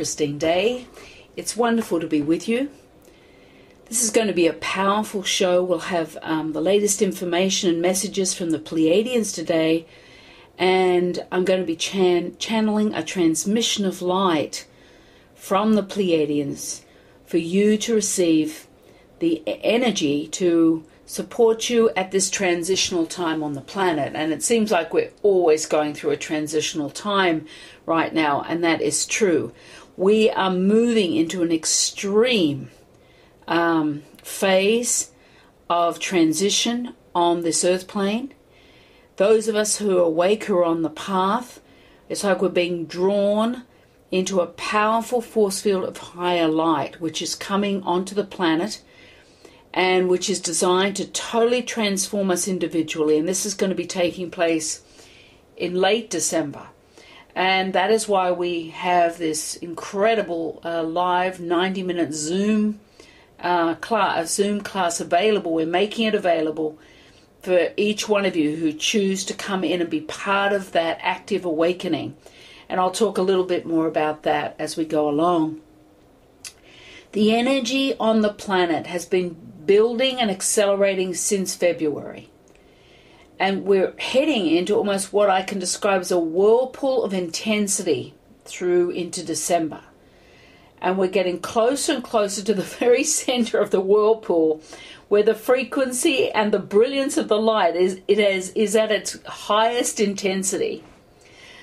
Christine Day. It's wonderful to be with you. This is going to be a powerful show. We'll have um, the latest information and messages from the Pleiadians today, and I'm going to be chan- channeling a transmission of light from the Pleiadians for you to receive the energy to support you at this transitional time on the planet. And it seems like we're always going through a transitional time right now, and that is true. We are moving into an extreme um, phase of transition on this earth plane. Those of us who are awake, who are on the path, it's like we're being drawn into a powerful force field of higher light, which is coming onto the planet and which is designed to totally transform us individually. And this is going to be taking place in late December. And that is why we have this incredible uh, live 90 minute Zoom uh, class, Zoom class available. We're making it available for each one of you who choose to come in and be part of that active awakening. And I'll talk a little bit more about that as we go along. The energy on the planet has been building and accelerating since February. And we're heading into almost what I can describe as a whirlpool of intensity through into December. And we're getting closer and closer to the very center of the whirlpool where the frequency and the brilliance of the light is it is, is at its highest intensity.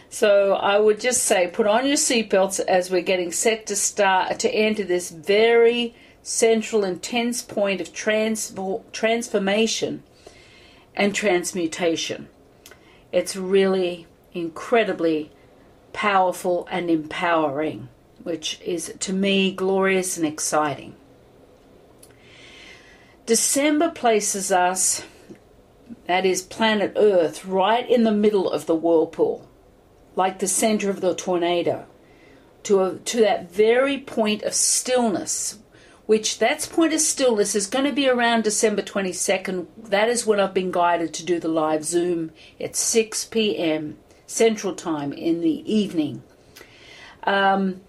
So I would just say put on your seatbelts as we're getting set to start to enter this very central intense point of trans- transformation and transmutation. It's really incredibly powerful and empowering, which is to me glorious and exciting. December places us, that is planet Earth, right in the middle of the whirlpool like the center of the tornado, to, a, to that very point of stillness, which that point of stillness is going to be around December 22nd. That is when I've been guided to do the live Zoom at 6 p.m. Central Time in the evening. Um,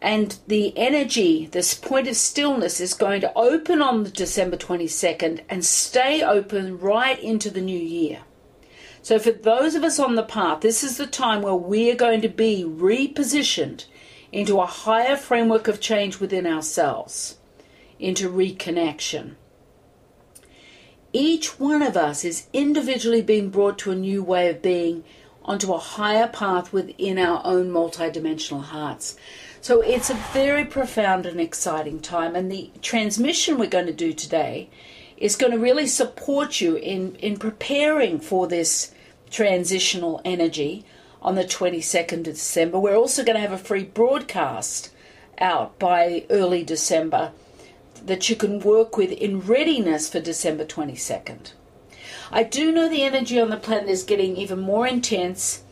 and the energy, this point of stillness, is going to open on December 22nd and stay open right into the new year. So, for those of us on the path, this is the time where we are going to be repositioned into a higher framework of change within ourselves, into reconnection. Each one of us is individually being brought to a new way of being onto a higher path within our own multidimensional hearts. So it's a very profound and exciting time. And the transmission we're going to do today is going to really support you in, in preparing for this transitional energy on the 22nd of December. We're also going to have a free broadcast out by early December that you can work with in readiness for December 22nd. I do know the energy on the planet is getting even more intense,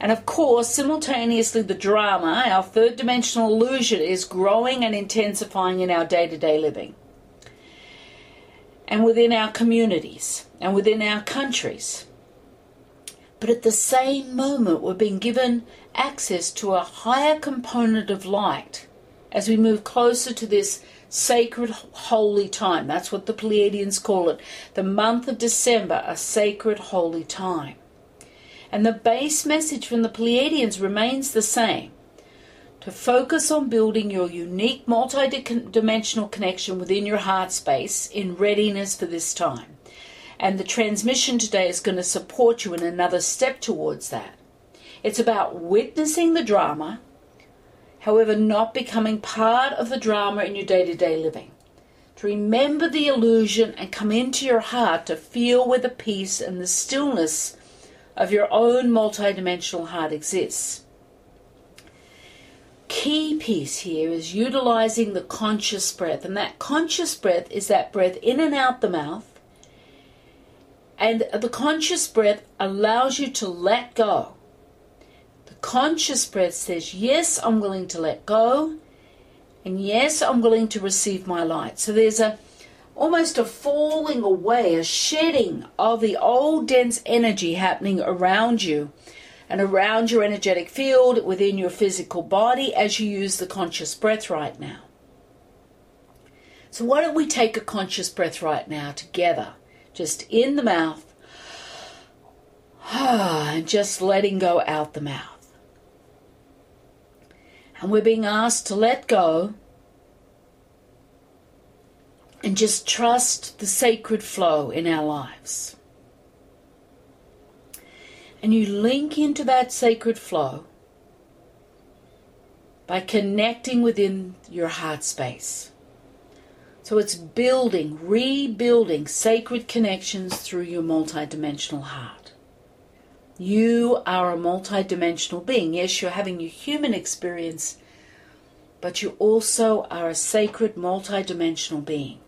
and of course, simultaneously, the drama, our third dimensional illusion, is growing and intensifying in our day to day living and within our communities and within our countries. But at the same moment, we're being given access to a higher component of light as we move closer to this sacred holy time. That's what the Pleiadians call it. The month of December, a sacred holy time. And the base message from the Pleiadians remains the same to focus on building your unique multi-dimensional connection within your heart space in readiness for this time. And the transmission today is going to support you in another step towards that. It's about witnessing the drama, however, not becoming part of the drama in your day to day living. To remember the illusion and come into your heart to feel where the peace and the stillness of your own multidimensional heart exists. Key piece here is utilizing the conscious breath, and that conscious breath is that breath in and out the mouth and the conscious breath allows you to let go. Conscious breath says, Yes, I'm willing to let go. And yes, I'm willing to receive my light. So there's a almost a falling away, a shedding of the old dense energy happening around you and around your energetic field within your physical body as you use the conscious breath right now. So, why don't we take a conscious breath right now together, just in the mouth, and just letting go out the mouth. And we're being asked to let go and just trust the sacred flow in our lives. And you link into that sacred flow by connecting within your heart space. So it's building, rebuilding sacred connections through your multidimensional heart. You are a multidimensional being. Yes, you're having your human experience, but you also are a sacred multidimensional being.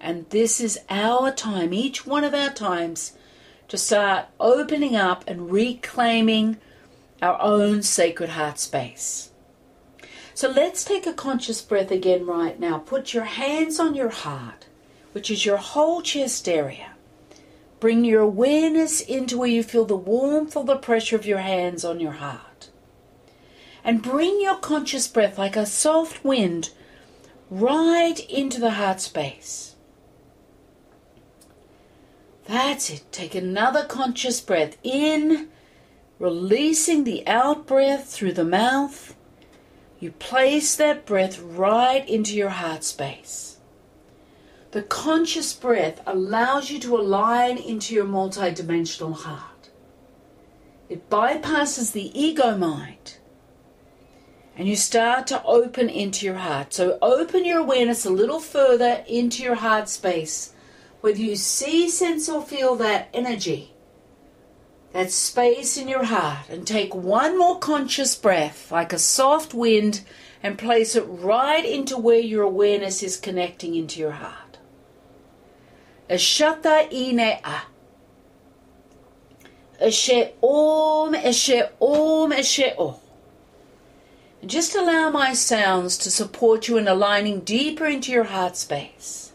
And this is our time, each one of our times, to start opening up and reclaiming our own sacred heart space. So let's take a conscious breath again right now. Put your hands on your heart, which is your whole chest area. Bring your awareness into where you feel the warmth or the pressure of your hands on your heart. And bring your conscious breath like a soft wind right into the heart space. That's it. Take another conscious breath in, releasing the out breath through the mouth you place that breath right into your heart space. The conscious breath allows you to align into your multidimensional heart. It bypasses the ego mind and you start to open into your heart. So open your awareness a little further into your heart space, whether you see, sense, or feel that energy that space in your heart and take one more conscious breath like a soft wind and place it right into where your awareness is connecting into your heart. Ashata inea. Eshe om, eshe om, eshe om. And just allow my sounds to support you in aligning deeper into your heart space.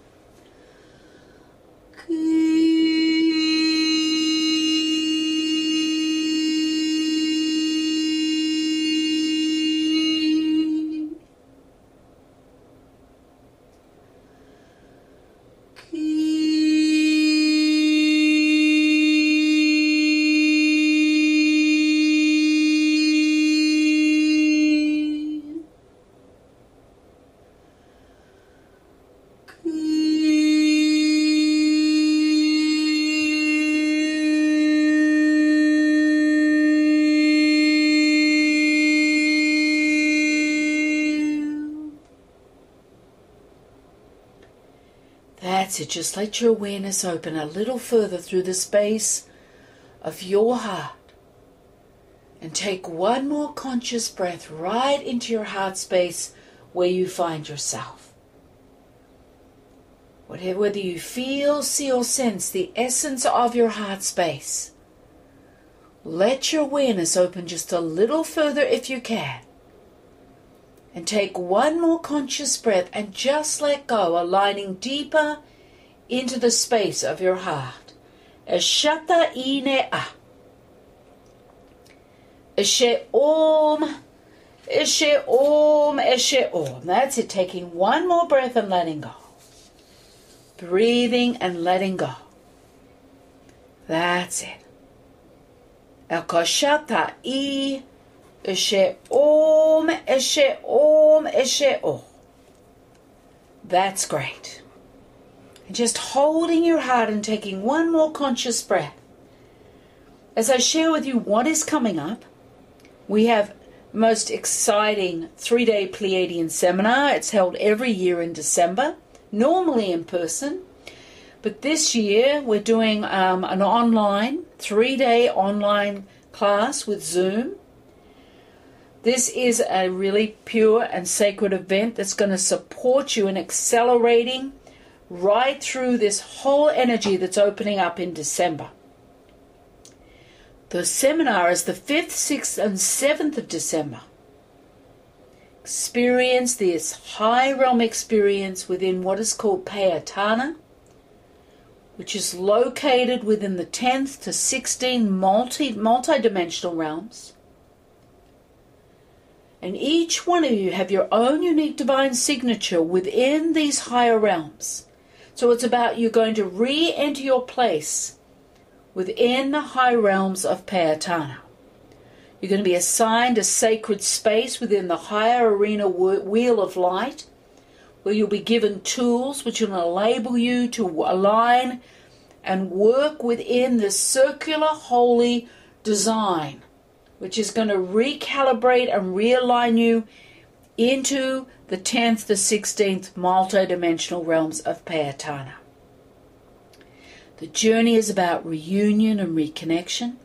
That's it. Just let your awareness open a little further through the space of your heart. And take one more conscious breath right into your heart space where you find yourself. Whether you feel, see, or sense the essence of your heart space, let your awareness open just a little further if you can. And take one more conscious breath and just let go, aligning deeper into the space of your heart. Eshata ine a. Eshe om. Eshe om. Eshe om. That's it. Taking one more breath and letting go. Breathing and letting go. That's it. Ekoshata i. Eshe om. Eshe om. Eshe om. That's great. Just holding your heart and taking one more conscious breath. As I share with you what is coming up, we have most exciting three day Pleiadian seminar. It's held every year in December, normally in person. But this year we're doing um, an online, three day online class with Zoom. This is a really pure and sacred event that's going to support you in accelerating right through this whole energy that's opening up in December. The seminar is the 5th, 6th, and 7th of December. Experience this high realm experience within what is called Payatana, which is located within the 10th to 16 multi multi-dimensional realms. And each one of you have your own unique divine signature within these higher realms. So it's about you going to re-enter your place within the high realms of Payatana. You're going to be assigned a sacred space within the higher arena wheel of light where you'll be given tools which will enable you to align and work within this circular holy design, which is going to recalibrate and realign you into the 10th to 16th multidimensional realms of Payatana. The journey is about reunion and reconnection.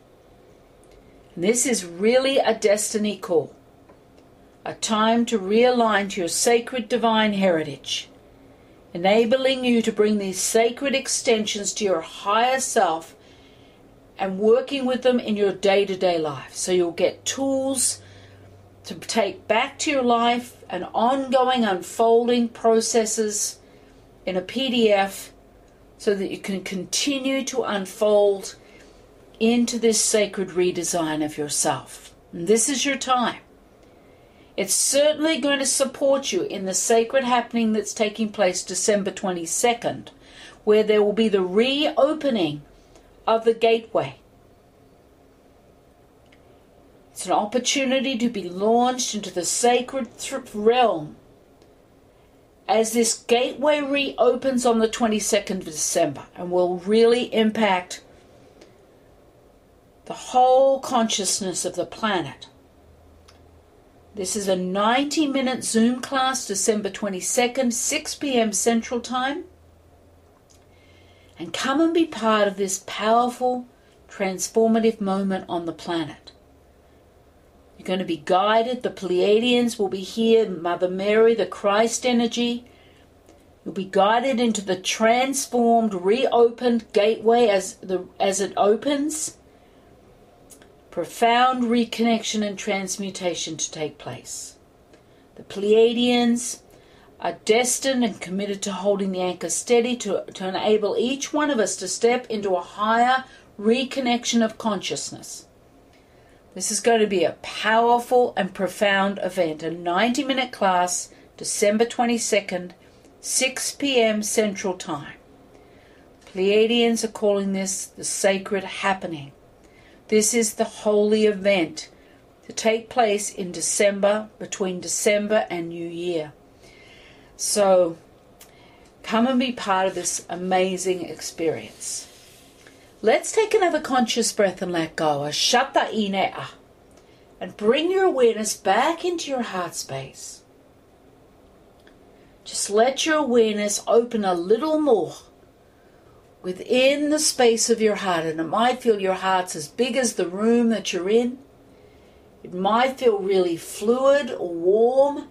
And this is really a destiny call a time to realign to your sacred divine heritage, enabling you to bring these sacred extensions to your higher self and working with them in your day to day life. So you'll get tools to take back to your life and ongoing unfolding processes in a PDF so that you can continue to unfold into this sacred redesign of yourself. And this is your time. It's certainly going to support you in the sacred happening that's taking place December 22nd, where there will be the reopening of the gateway. It's an opportunity to be launched into the sacred realm as this gateway reopens on the 22nd of December and will really impact the whole consciousness of the planet. This is a 90 minute Zoom class, December 22nd, 6 p.m. Central Time. And come and be part of this powerful, transformative moment on the planet. You're going to be guided. The Pleiadians will be here, Mother Mary, the Christ energy. You'll be guided into the transformed, reopened gateway as, the, as it opens profound reconnection and transmutation to take place. The Pleiadians are destined and committed to holding the anchor steady to, to enable each one of us to step into a higher reconnection of consciousness. This is going to be a powerful and profound event, a 90 minute class, December 22nd, 6 p.m. Central Time. Pleiadians are calling this the sacred happening. This is the holy event to take place in December, between December and New Year. So come and be part of this amazing experience. Let's take another conscious breath and let go. A shata inea. And bring your awareness back into your heart space. Just let your awareness open a little more within the space of your heart. And it might feel your heart's as big as the room that you're in. It might feel really fluid or warm.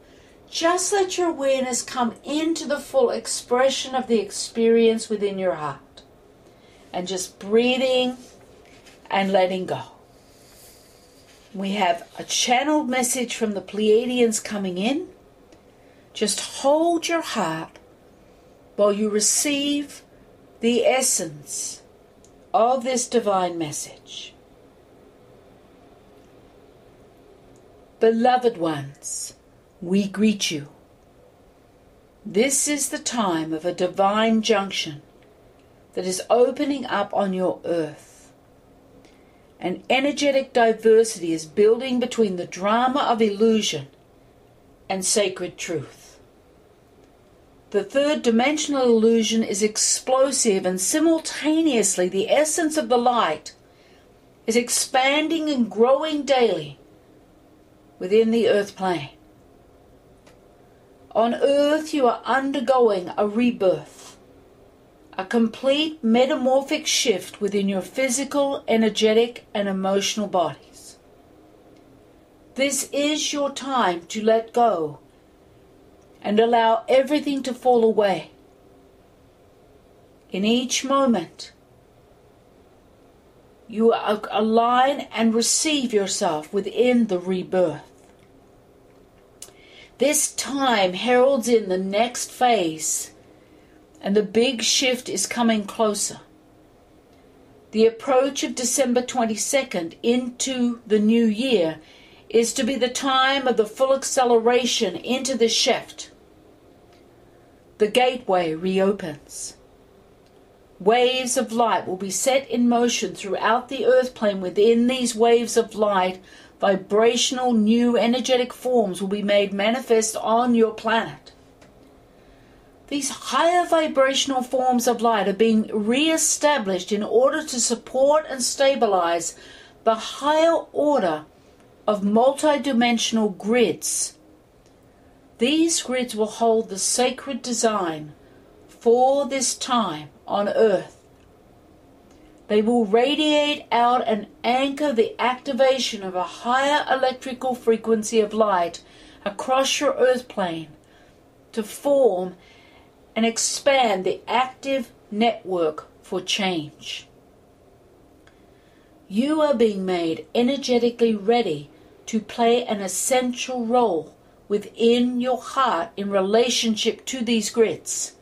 Just let your awareness come into the full expression of the experience within your heart. And just breathing and letting go. We have a channeled message from the Pleiadians coming in. Just hold your heart while you receive the essence of this divine message. Beloved ones, we greet you. This is the time of a divine junction that is opening up on your earth. An energetic diversity is building between the drama of illusion and sacred truth. The third dimensional illusion is explosive, and simultaneously, the essence of the light is expanding and growing daily within the earth plane. On earth, you are undergoing a rebirth, a complete metamorphic shift within your physical, energetic, and emotional bodies. This is your time to let go and allow everything to fall away. In each moment, you align and receive yourself within the rebirth. This time heralds in the next phase, and the big shift is coming closer. The approach of December 22nd into the new year is to be the time of the full acceleration into the shift. The gateway reopens. Waves of light will be set in motion throughout the earth plane. Within these waves of light, vibrational new energetic forms will be made manifest on your planet. These higher vibrational forms of light are being re-established in order to support and stabilize the higher order of multidimensional grids. These grids will hold the sacred design for this time on earth. They will radiate out and anchor the activation of a higher electrical frequency of light across your earth plane to form and expand the active network for change. You are being made energetically ready to play an essential role within your heart in relationship to these grids.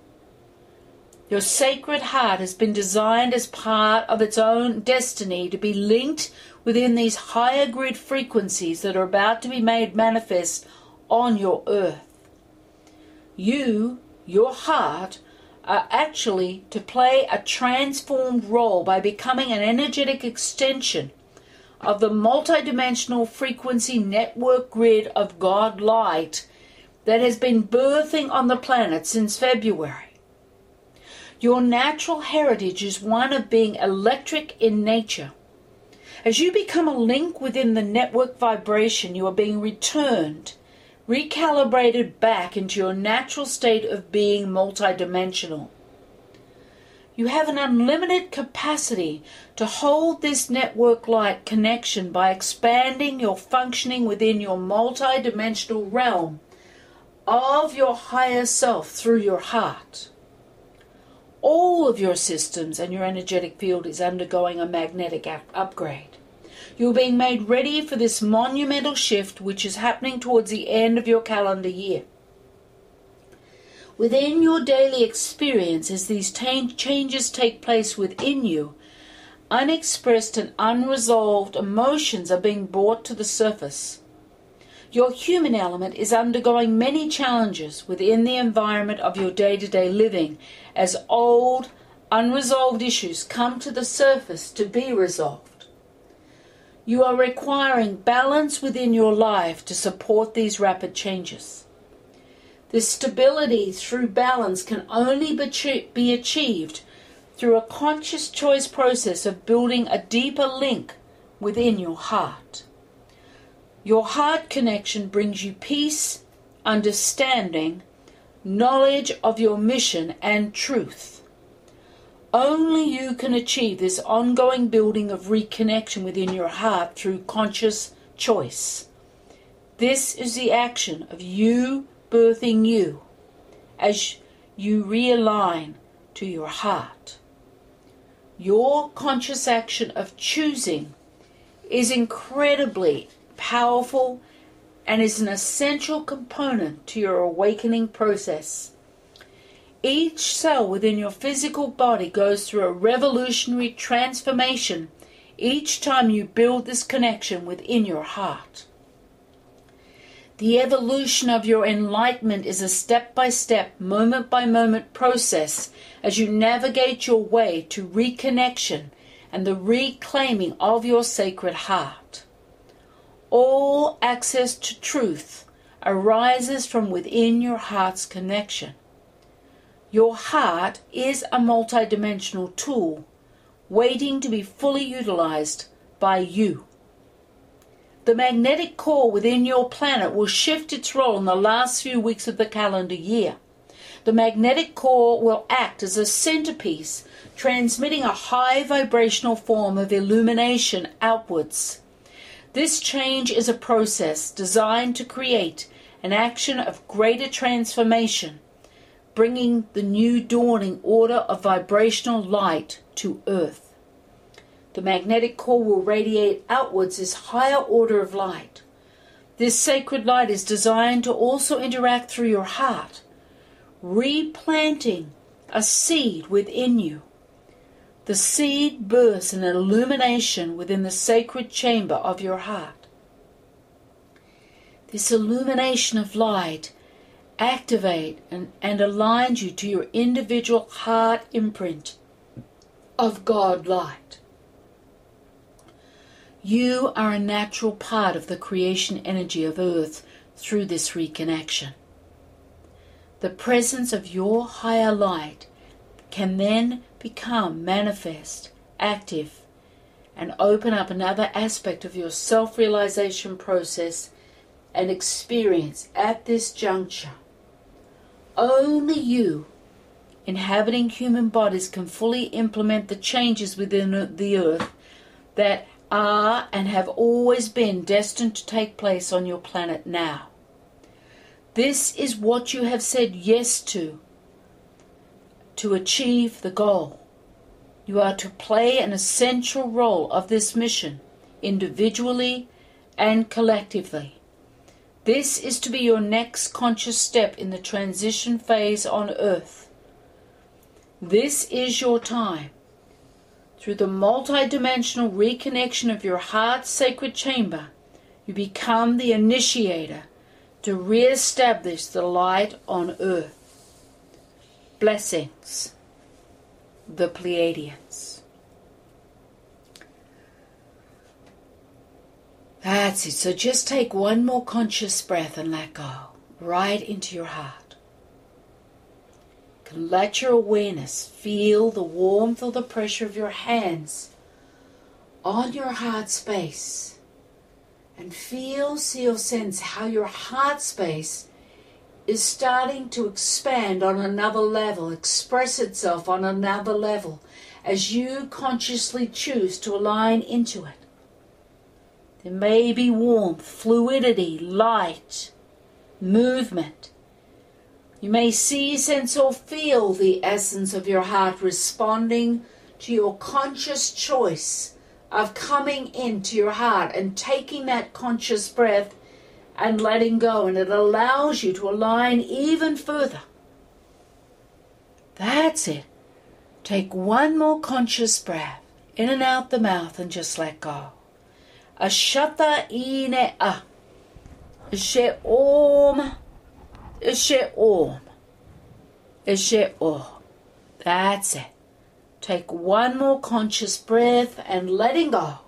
Your sacred heart has been designed as part of its own destiny to be linked within these higher grid frequencies that are about to be made manifest on your earth. You your heart are actually to play a transformed role by becoming an energetic extension of the multidimensional frequency network grid of God light that has been birthing on the planet since February. Your natural heritage is one of being electric in nature. As you become a link within the network vibration, you are being returned recalibrated back into your natural state of being multidimensional. You have an unlimited capacity to hold this network like connection by expanding your functioning within your multidimensional realm of your higher self through your heart. All of your systems and your energetic field is undergoing a magnetic upgrade. You're being made ready for this monumental shift which is happening towards the end of your calendar year. Within your daily experience, as these changes take place within you, unexpressed and unresolved emotions are being brought to the surface. Your human element is undergoing many challenges within the environment of your day to day living as old, unresolved issues come to the surface to be resolved. You are requiring balance within your life to support these rapid changes. This stability through balance can only be achieved through a conscious choice process of building a deeper link within your heart. Your heart connection brings you peace, understanding, knowledge of your mission, and truth. Only you can achieve this ongoing building of reconnection within your heart through conscious choice. This is the action of you birthing you as you realign to your heart. Your conscious action of choosing is incredibly powerful and is an essential component to your awakening process. Each cell within your physical body goes through a revolutionary transformation each time you build this connection within your heart. The evolution of your enlightenment is a step by step, moment by moment process as you navigate your way to reconnection and the reclaiming of your sacred heart. All access to truth arises from within your heart's connection. Your heart is a multidimensional tool waiting to be fully utilized by you. The magnetic core within your planet will shift its role in the last few weeks of the calendar year. The magnetic core will act as a centerpiece, transmitting a high vibrational form of illumination outwards. This change is a process designed to create an action of greater transformation bringing the new dawning order of vibrational light to Earth. The magnetic core will radiate outwards this higher order of light. This sacred light is designed to also interact through your heart, replanting a seed within you. the seed bursts in illumination within the sacred chamber of your heart. This illumination of light activate and, and aligns you to your individual heart imprint of God light. You are a natural part of the creation energy of Earth through this reconnection. The presence of your higher light can then become manifest, active, and open up another aspect of your self realization process and experience at this juncture. Only you, inhabiting human bodies, can fully implement the changes within the earth that are and have always been destined to take place on your planet now. This is what you have said yes to to achieve the goal. You are to play an essential role of this mission, individually and collectively. This is to be your next conscious step in the transition phase on Earth. This is your time through the multidimensional reconnection of your heart's sacred chamber, you become the initiator to re-establish the light on earth. Blessings, the Pleiadians. That's it. So just take one more conscious breath and let go right into your heart let your awareness feel the warmth or the pressure of your hands on your heart space and feel, see, or sense how your heart space is starting to expand on another level, express itself on another level as you consciously choose to align into it. There may be warmth, fluidity, light, movement. You may see, sense, or feel the essence of your heart responding to your conscious choice of coming into your heart and taking that conscious breath and letting go, and it allows you to align even further. That's it. Take one more conscious breath in and out the mouth and just let go. Ashata ine a. She om Ishe Om. Ishe Om. That's it. Take one more conscious breath and letting go.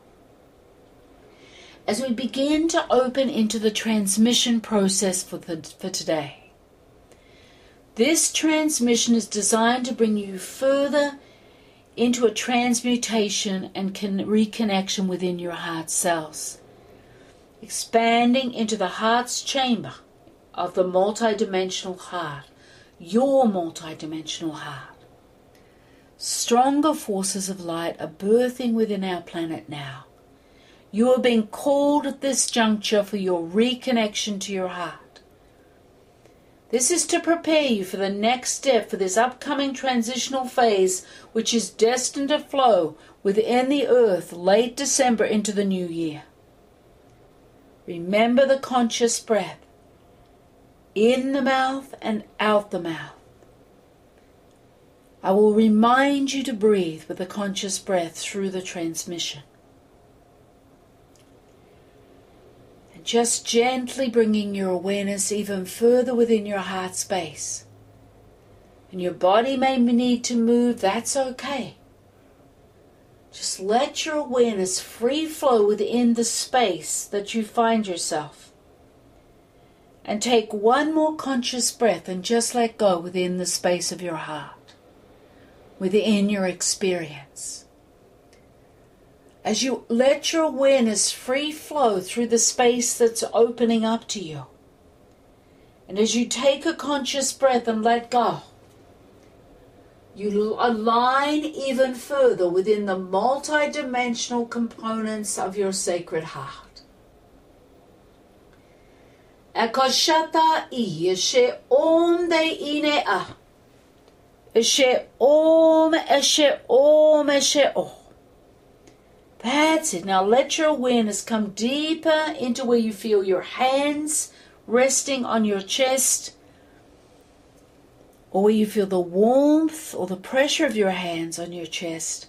As we begin to open into the transmission process for, the, for today, this transmission is designed to bring you further into a transmutation and con- reconnection within your heart cells, expanding into the heart's chamber of the multidimensional heart, your multidimensional heart. Stronger forces of light are birthing within our planet now. You are being called at this juncture for your reconnection to your heart. This is to prepare you for the next step for this upcoming transitional phase, which is destined to flow within the earth late December into the new year. Remember the conscious breath in the mouth and out the mouth. I will remind you to breathe with a conscious breath through the transmission. Just gently bringing your awareness even further within your heart space. And your body may need to move, that's okay. Just let your awareness free flow within the space that you find yourself and take one more conscious breath and just let go within the space of your heart, within your experience. As you let your awareness free flow through the space that's opening up to you, and as you take a conscious breath and let go, you align even further within the multidimensional components of your sacred heart. Akashata i eshe om de ine a. Eshe om, eshe om, eshe om. That's it. Now let your awareness come deeper into where you feel your hands resting on your chest, or where you feel the warmth or the pressure of your hands on your chest,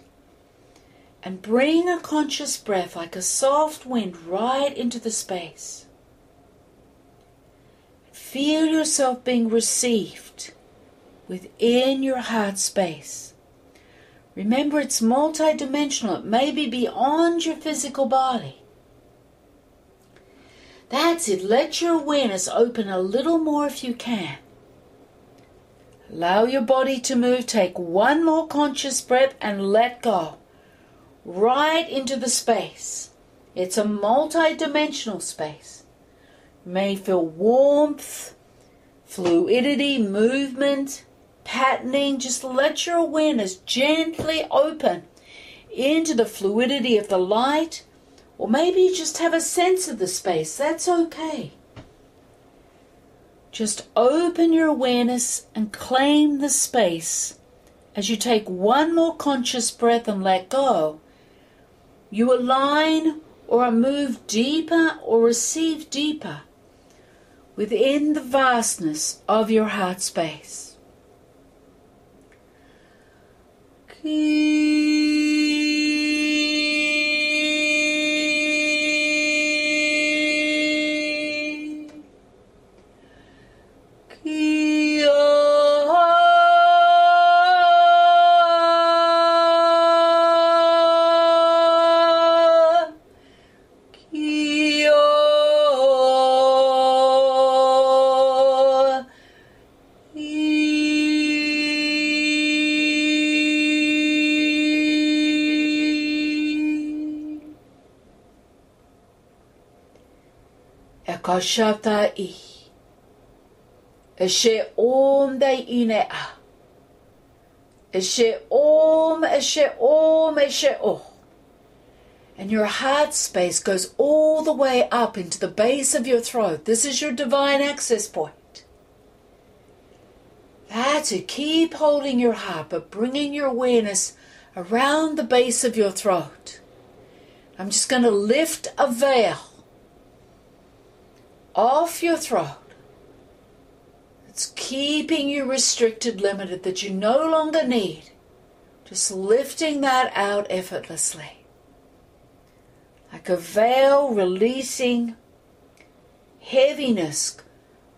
and bring a conscious breath like a soft wind right into the space. Feel yourself being received within your heart space. Remember, it's multidimensional. It may be beyond your physical body. That's it. Let your awareness open a little more if you can. Allow your body to move. Take one more conscious breath and let go. Right into the space. It's a multi-dimensional space. You may feel warmth, fluidity, movement, patterning. Just let your awareness gently open into the fluidity of the light or maybe you just have a sense of the space. That's okay. Just open your awareness and claim the space as you take one more conscious breath and let go. You align or are moved deeper or receive deeper within the vastness of your heart space. Keep Eshe om, eshe om, eshe oh. And your heart space goes all the way up into the base of your throat. This is your divine access point. That's it. Keep holding your heart, but bringing your awareness around the base of your throat. I'm just going to lift a veil off your throat. It's keeping you restricted, limited, that you no longer need. Just lifting that out effortlessly. Like a veil releasing heaviness,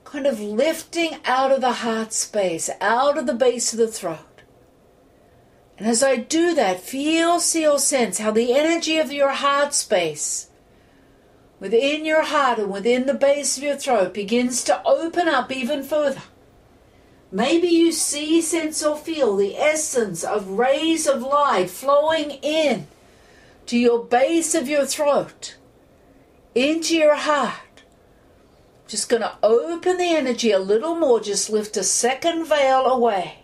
kind of lifting out of the heart space, out of the base of the throat. And as I do that, feel, see, or sense how the energy of your heart space within your heart and within the base of your throat begins to open up even further. Maybe you see, sense, or feel the essence of rays of light flowing in to your base of your throat, into your heart. Just going to open the energy a little more, just lift a second veil away.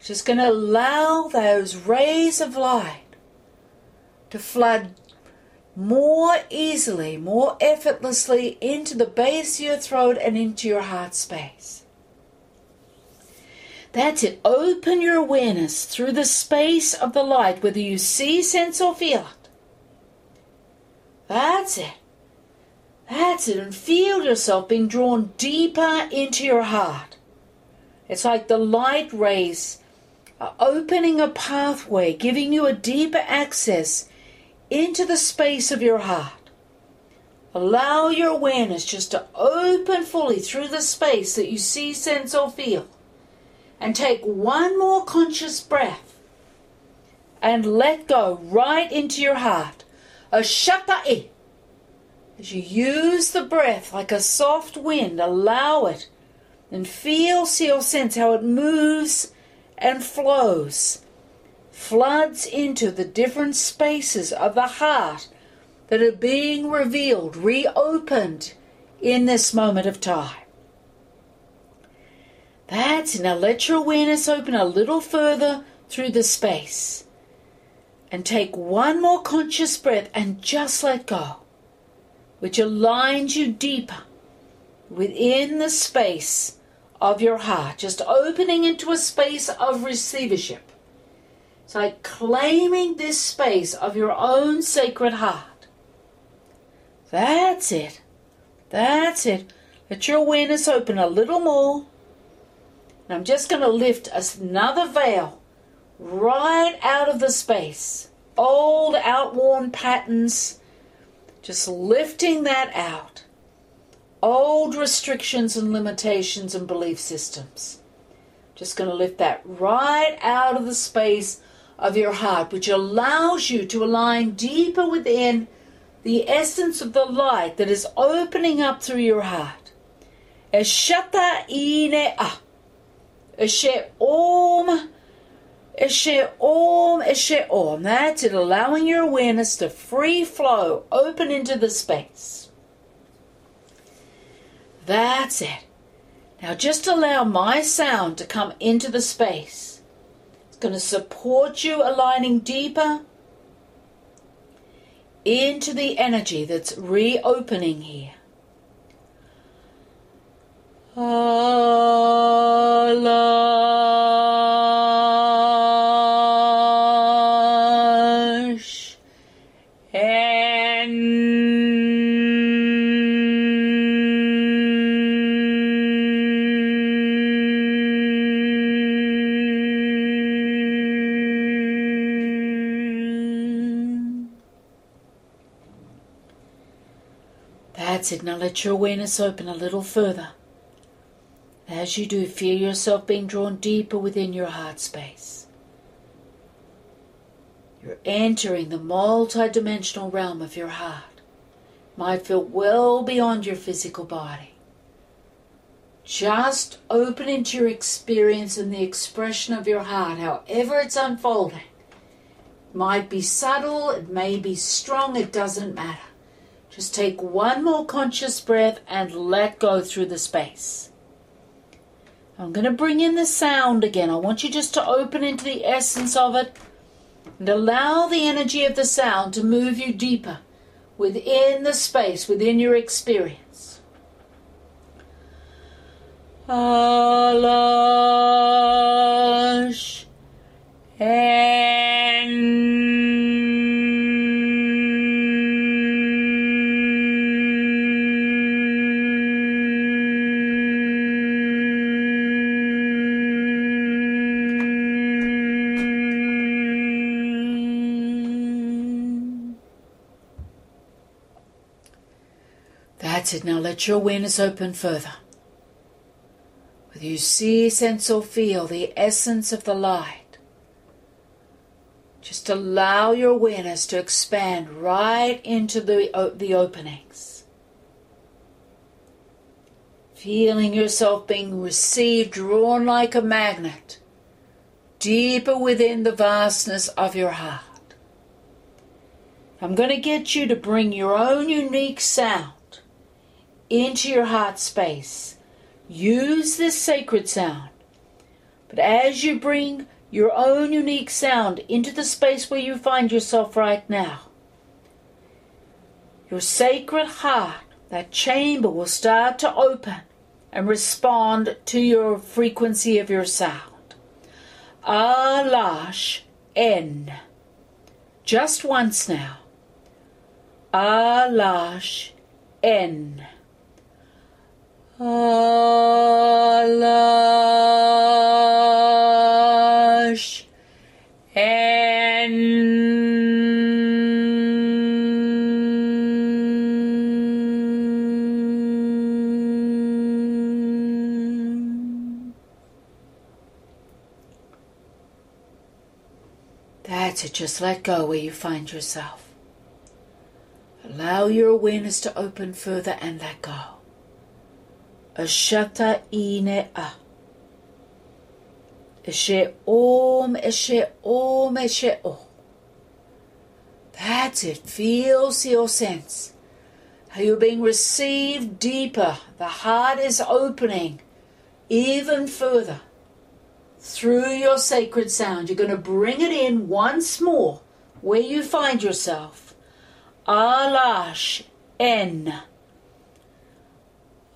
Just going to allow those rays of light to flood more easily, more effortlessly into the base of your throat and into your heart space. That's it. Open your awareness through the space of the light, whether you see, sense, or feel it. That's it. That's it. And feel yourself being drawn deeper into your heart. It's like the light rays are opening a pathway, giving you a deeper access into the space of your heart. Allow your awareness just to open fully through the space that you see, sense, or feel. And take one more conscious breath and let go right into your heart. As you use the breath like a soft wind, allow it and feel, see, or sense how it moves and flows floods into the different spaces of the heart that are being revealed, reopened in this moment of time. That's now let your awareness open a little further through the space. And take one more conscious breath and just let go, which aligns you deeper within the space of your heart, just opening into a space of receivership. It's like claiming this space of your own sacred heart. That's it. That's it. Let your awareness open a little more. And I'm just going to lift another veil right out of the space. Old, outworn patterns, just lifting that out. Old restrictions and limitations and belief systems. Just going to lift that right out of the space of your heart, which allows you to align deeper within the essence of the light that is opening up through your heart. Eshata ine a. Eshe om. Eshe om. Eshe om. That's it, allowing your awareness to free flow, open into the space. That's it. Now just allow my sound to come into the space. Going to support you aligning deeper into the energy that's reopening here. Ah, Alash let your awareness open a little further. As you do, feel yourself being drawn deeper within your heart space. You're entering the multidimensional realm of your heart. Might feel well beyond your physical body. Just open into your experience and the expression of your heart, however it's unfolding. Might be subtle, it may be strong, it doesn't matter. Just take one more conscious breath and let go through the space. I'm going to bring in the sound again. I want you just to open into the essence of it and allow the energy of the sound to move you deeper within the space, within your experience. Alash and Now let your awareness open further. Whether you see, sense, or feel the essence of the light, just allow your awareness to expand right into the, the openings. Feeling yourself being received, drawn like a magnet, deeper within the vastness of your heart. I'm going to get you to bring your own unique sound into your heart space. Use this sacred sound. But as you bring your own unique sound into the space where you find yourself right now, your sacred heart, that chamber, will start to open and respond to your frequency of your sound. Alash N. Just once now. Alash N. Alash and That's it, just let go where you find yourself. Allow your awareness to open further and let go. Ashata. Eshe om, eshe om, eshe om. That's it. Feel, see, or sense how you're being received deeper. The heart is opening even further through your sacred sound. You're going to bring it in once more where you find yourself. Alash N.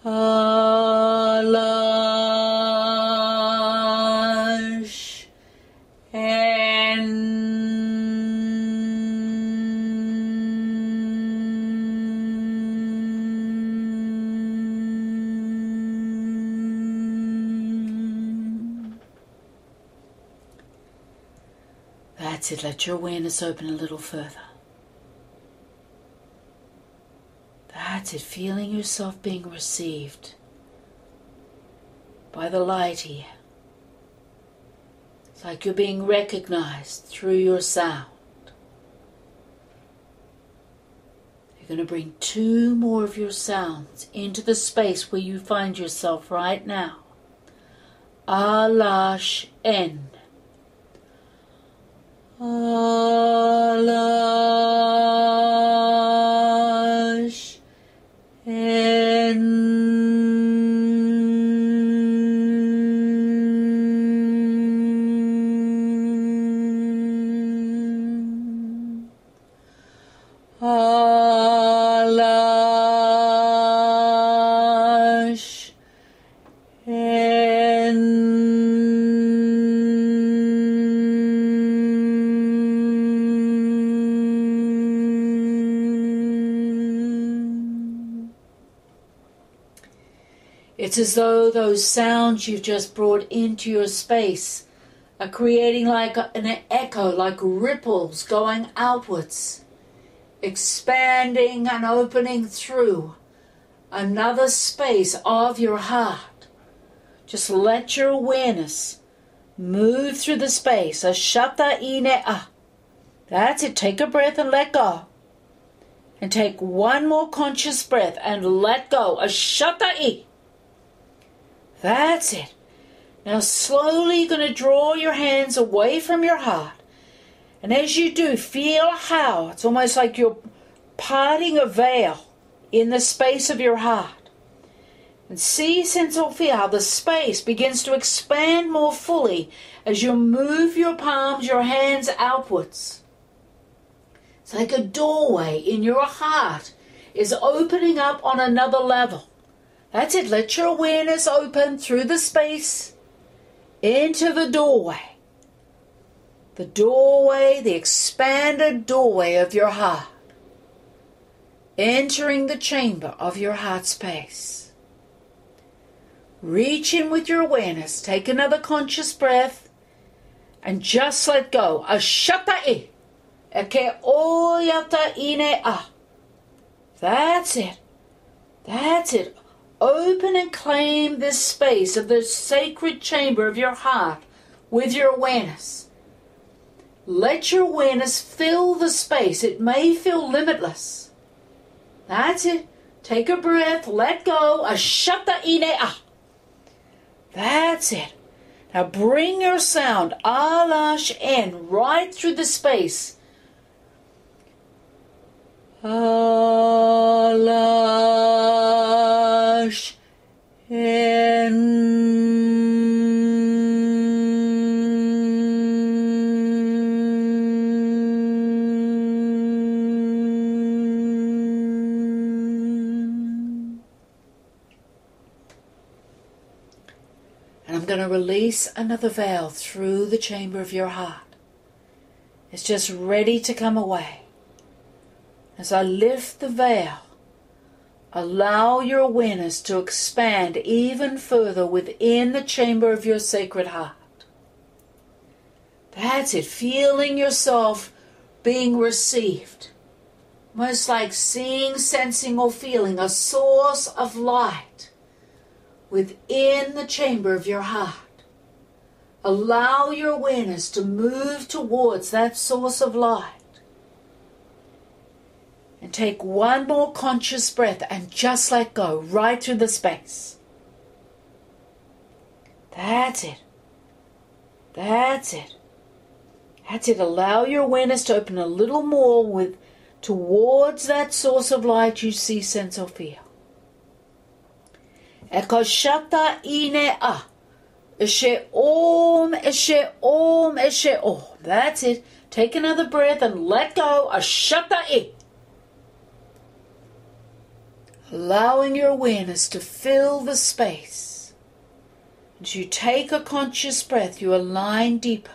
Alash That's it. Let your awareness open a little further. That's it. Feeling yourself being received by the light here. It's like you're being recognized through your sound. You're going to bring two more of your sounds into the space where you find yourself right now. Alash N. Alash N. It's as though those sounds you've just brought into your space are creating like an echo, like ripples going outwards, expanding and opening through another space of your heart. Just let your awareness move through the space. Ashata ine ah. That's it. Take a breath and let go. And take one more conscious breath and let go. Ashata i. That's it. Now slowly you're going to draw your hands away from your heart. And as you do, feel how it's almost like you're parting a veil in the space of your heart. And see, sense, or feel how the space begins to expand more fully as you move your palms, your hands outwards. It's like a doorway in your heart is opening up on another level. That's it. Let your awareness open through the space into the doorway. The doorway, the expanded doorway of your heart. Entering the chamber of your heart space. Reach in with your awareness. Take another conscious breath and just let go. Ashata'i. Ine a. That's it. That's it. Open and claim this space of the sacred chamber of your heart with your awareness. Let your awareness fill the space. It may feel limitless. That's it. Take a breath, let go. Ashata ine. That's it. Now bring your sound, alash in, right through the space. Alash. And I'm going to release another veil through the chamber of your heart. It's just ready to come away. As I lift the veil, allow your awareness to expand even further within the chamber of your sacred heart. That's it, feeling yourself being received. Almost like seeing, sensing, or feeling a source of light within the chamber of your heart. Allow your awareness to move towards that source of light. And take one more conscious breath and just let go right through the space. That's it. That's it. That's it. Allow your awareness to open a little more with towards that source of light you see, sense, or feel. Ekoshata ine a. Eshe om, eshe om, eshe om. That's it. Take another breath and let go. Ashata i. Allowing your awareness to fill the space. As you take a conscious breath, you align deeper.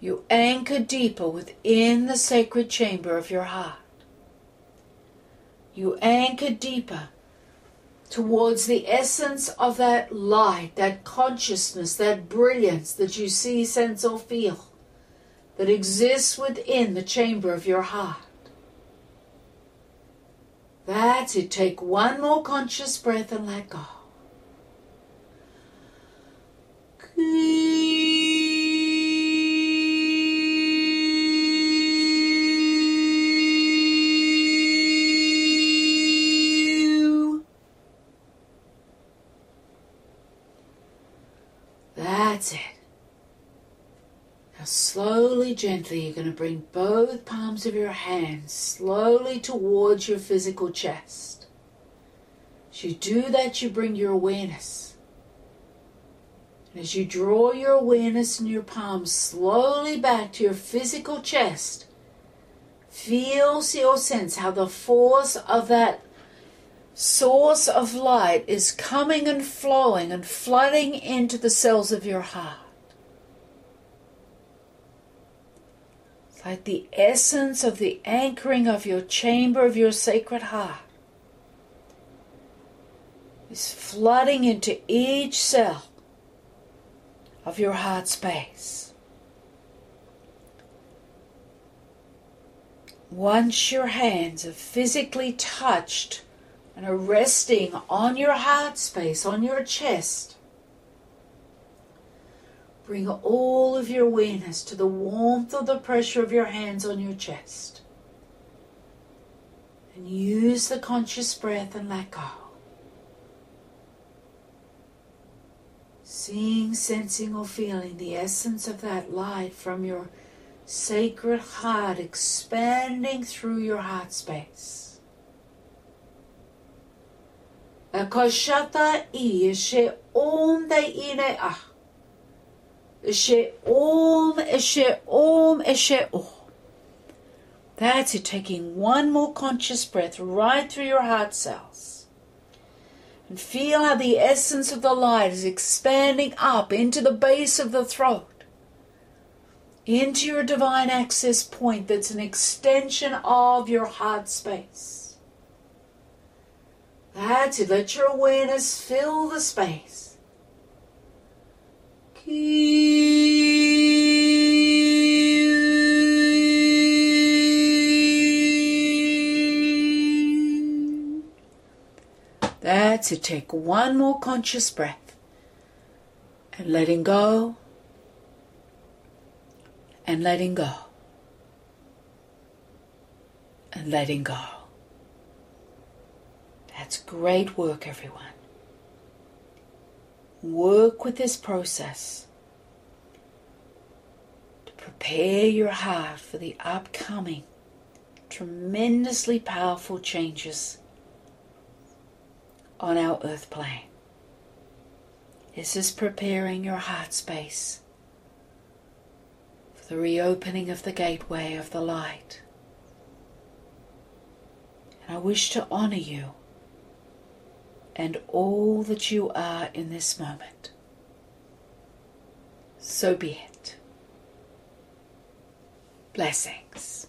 You anchor deeper within the sacred chamber of your heart. You anchor deeper towards the essence of that light, that consciousness, that brilliance that you see, sense, or feel. that exists within the chamber of your heart. That's it. Take one more conscious breath and let go. That's gently, you're going to bring both palms of your hands slowly towards your physical chest. As you do that, you bring your awareness. And as you draw your awareness and your palms slowly back to your physical chest, feel, or sense how the force of that source of light is coming and flowing and flooding into the cells of your heart. Like the essence of the anchoring of your chamber of your sacred heart is flooding into each cell of your heart space. Once your hands have physically touched and are resting on your heart space, on your chest. Bring all of your awareness to the warmth of the pressure of your hands on your chest. And use the conscious breath and let go. Seeing, sensing, or feeling the essence of that light from your sacred heart expanding through your heart space. Koshata i she om de ine a. She om she om oh. That's it, taking one more conscious breath right through your heart cells. And feel how the essence of the light is expanding up into the base of the throat, into your divine access point that's an extension of your heart space. That's it. Let your awareness fill the space. That's it. Take one more conscious breath and letting go and letting go and letting go. That's great work, everyone. Work with this process to prepare your heart for the upcoming tremendously powerful changes on our earth plane. This is preparing your heart space for the reopening of the gateway of the light. And I wish to honor you and all that you are in this moment. So be it. Blessings.